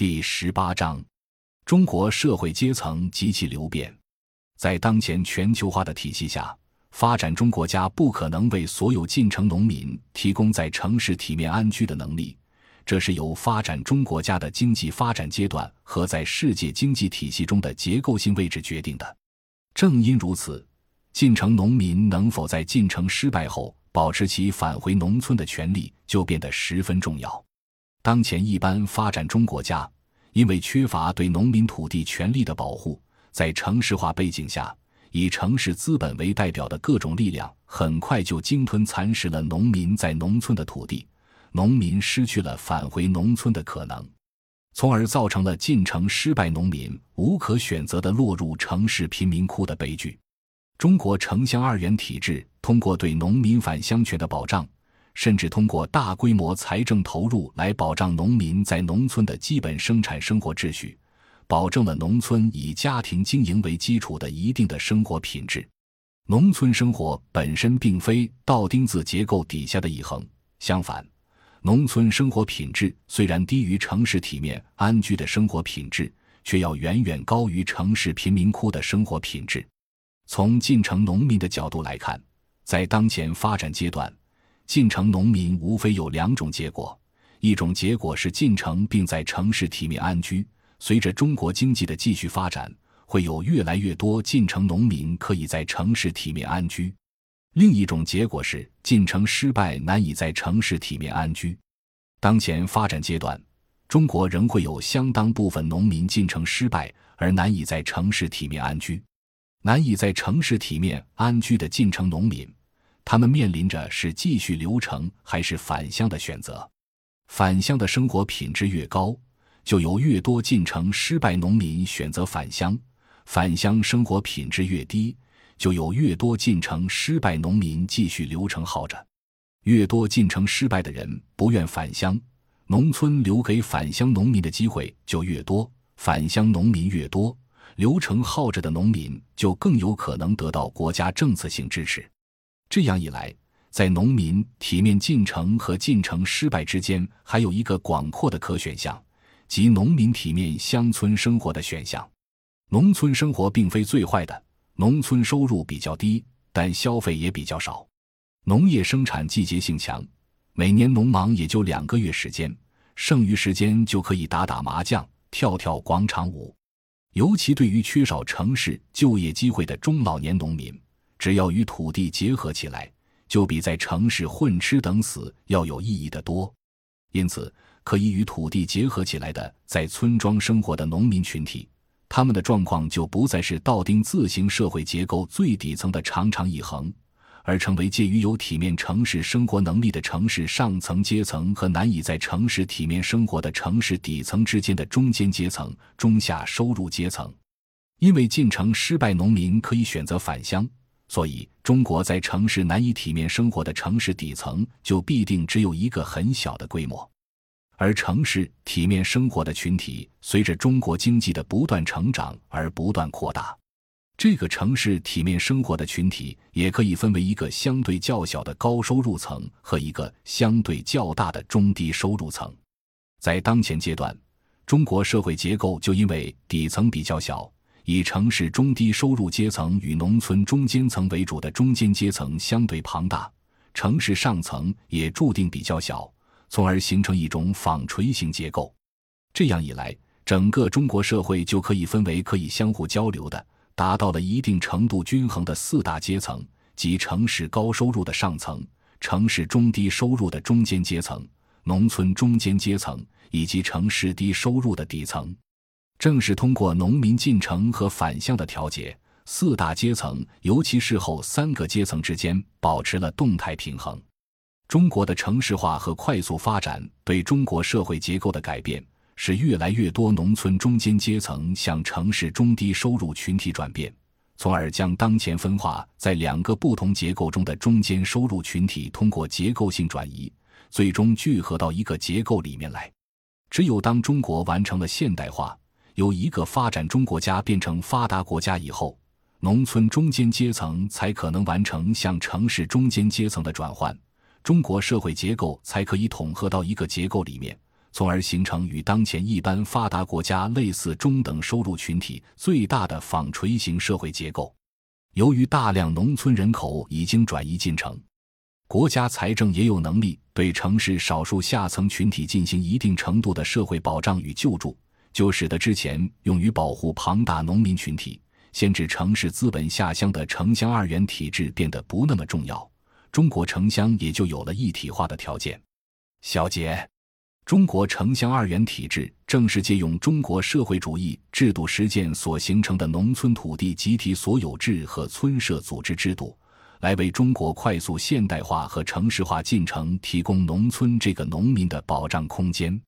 第十八章：中国社会阶层及其流变。在当前全球化的体系下，发展中国家不可能为所有进城农民提供在城市体面安居的能力，这是由发展中国家的经济发展阶段和在世界经济体系中的结构性位置决定的。正因如此，进城农民能否在进城失败后保持其返回农村的权利，就变得十分重要。当前一般发展中国家因为缺乏对农民土地权利的保护，在城市化背景下，以城市资本为代表的各种力量很快就鲸吞蚕食了农民在农村的土地，农民失去了返回农村的可能，从而造成了进城失败农民无可选择的落入城市贫民窟的悲剧。中国城乡二元体制通过对农民返乡权的保障。甚至通过大规模财政投入来保障农民在农村的基本生产生活秩序，保证了农村以家庭经营为基础的一定的生活品质。农村生活本身并非倒钉子结构底下的一横，相反，农村生活品质虽然低于城市体面安居的生活品质，却要远远高于城市贫民窟的生活品质。从进城农民的角度来看，在当前发展阶段。进城农民无非有两种结果：一种结果是进城并在城市体面安居，随着中国经济的继续发展，会有越来越多进城农民可以在城市体面安居；另一种结果是进城失败，难以在城市体面安居。当前发展阶段，中国仍会有相当部分农民进城失败而难以在城市体面安居，难以在城市体面安居的进城农民。他们面临着是继续留城还是返乡的选择。返乡的生活品质越高，就有越多进城失败农民选择返乡；返乡生活品质越低，就有越多进城失败农民继续留城耗着。越多进城失败的人不愿返乡，农村留给返乡农民的机会就越多。返乡农民越多，留城耗着的农民就更有可能得到国家政策性支持。这样一来，在农民体面进城和进城失败之间，还有一个广阔的可选项，即农民体面乡村生活的选项。农村生活并非最坏的，农村收入比较低，但消费也比较少。农业生产季节性强，每年农忙也就两个月时间，剩余时间就可以打打麻将、跳跳广场舞。尤其对于缺少城市就业机会的中老年农民。只要与土地结合起来，就比在城市混吃等死要有意义的多。因此，可以与土地结合起来的在村庄生活的农民群体，他们的状况就不再是道丁自行社会结构最底层的长长一横，而成为介于有体面城市生活能力的城市上层阶层和难以在城市体面生活的城市底层之间的中间阶层、中下收入阶层。因为进城失败农民可以选择返乡。所以，中国在城市难以体面生活的城市底层，就必定只有一个很小的规模；而城市体面生活的群体，随着中国经济的不断成长而不断扩大。这个城市体面生活的群体，也可以分为一个相对较小的高收入层和一个相对较大的中低收入层。在当前阶段，中国社会结构就因为底层比较小。以城市中低收入阶层与农村中间层为主的中间阶层相对庞大，城市上层也注定比较小，从而形成一种纺锤形结构。这样一来，整个中国社会就可以分为可以相互交流的、达到了一定程度均衡的四大阶层，即城市高收入的上层、城市中低收入的中间阶层、农村中间阶层以及城市低收入的底层。正是通过农民进城和反向的调节，四大阶层，尤其是后三个阶层之间保持了动态平衡。中国的城市化和快速发展对中国社会结构的改变，使越来越多农村中间阶层向城市中低收入群体转变，从而将当前分化在两个不同结构中的中间收入群体通过结构性转移，最终聚合到一个结构里面来。只有当中国完成了现代化，由一个发展中国家变成发达国家以后，农村中间阶层才可能完成向城市中间阶层的转换，中国社会结构才可以统合到一个结构里面，从而形成与当前一般发达国家类似中等收入群体最大的纺锤型社会结构。由于大量农村人口已经转移进城，国家财政也有能力对城市少数下层群体进行一定程度的社会保障与救助，就使得之前用于保护庞大农民群体、限制城市资本下乡的城乡二元体制变得不那么重要。中国城乡也就有了一体化的条件。小结。中国城乡二元体制正是借用中国社会主义制度实践所形成的农村土地集体所有制和村社组织制度，来为中国快速现代化和城市化进程提供农村这个农民的保障空间。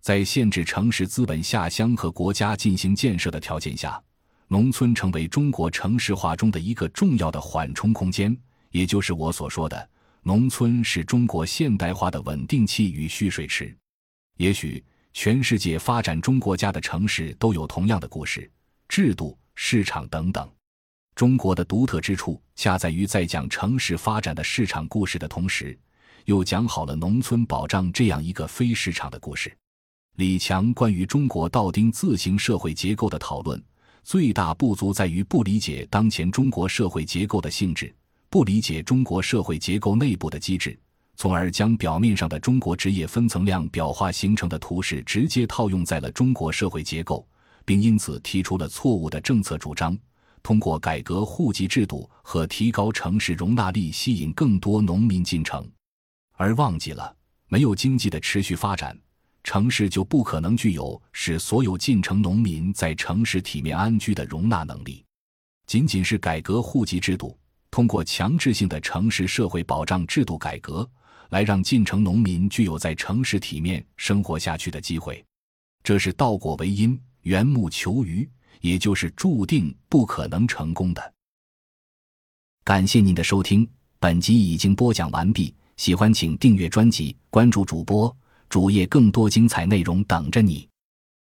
在限制城市资本下乡和国家进行建设的条件下，农村成为中国城市化中的一个重要的缓冲空间，也就是我所说的，农村是中国现代化的稳定器与蓄水池。也许全世界发展中国家的城市都有同样的故事、制度、市场等等。中国的独特之处，恰在于在讲城市发展的市场故事的同时，又讲好了农村保障这样一个非市场的故事。李强关于中国道丁自行社会结构的讨论，最大不足在于不理解当前中国社会结构的性质，不理解中国社会结构内部的机制。从而将表面上的中国职业分层量表化形成的图式直接套用在了中国社会结构，并因此提出了错误的政策主张：通过改革户籍制度和提高城市容纳力，吸引更多农民进城，而忘记了没有经济的持续发展，城市就不可能具有使所有进城农民在城市体面安居的容纳能力。仅仅是改革户籍制度，通过强制性的城市社会保障制度改革。来让进城农民具有在城市体面生活下去的机会，这是倒果为因、缘木求鱼，也就是注定不可能成功的。感谢您的收听，本集已经播讲完毕。喜欢请订阅专辑，关注主播主页，更多精彩内容等着你。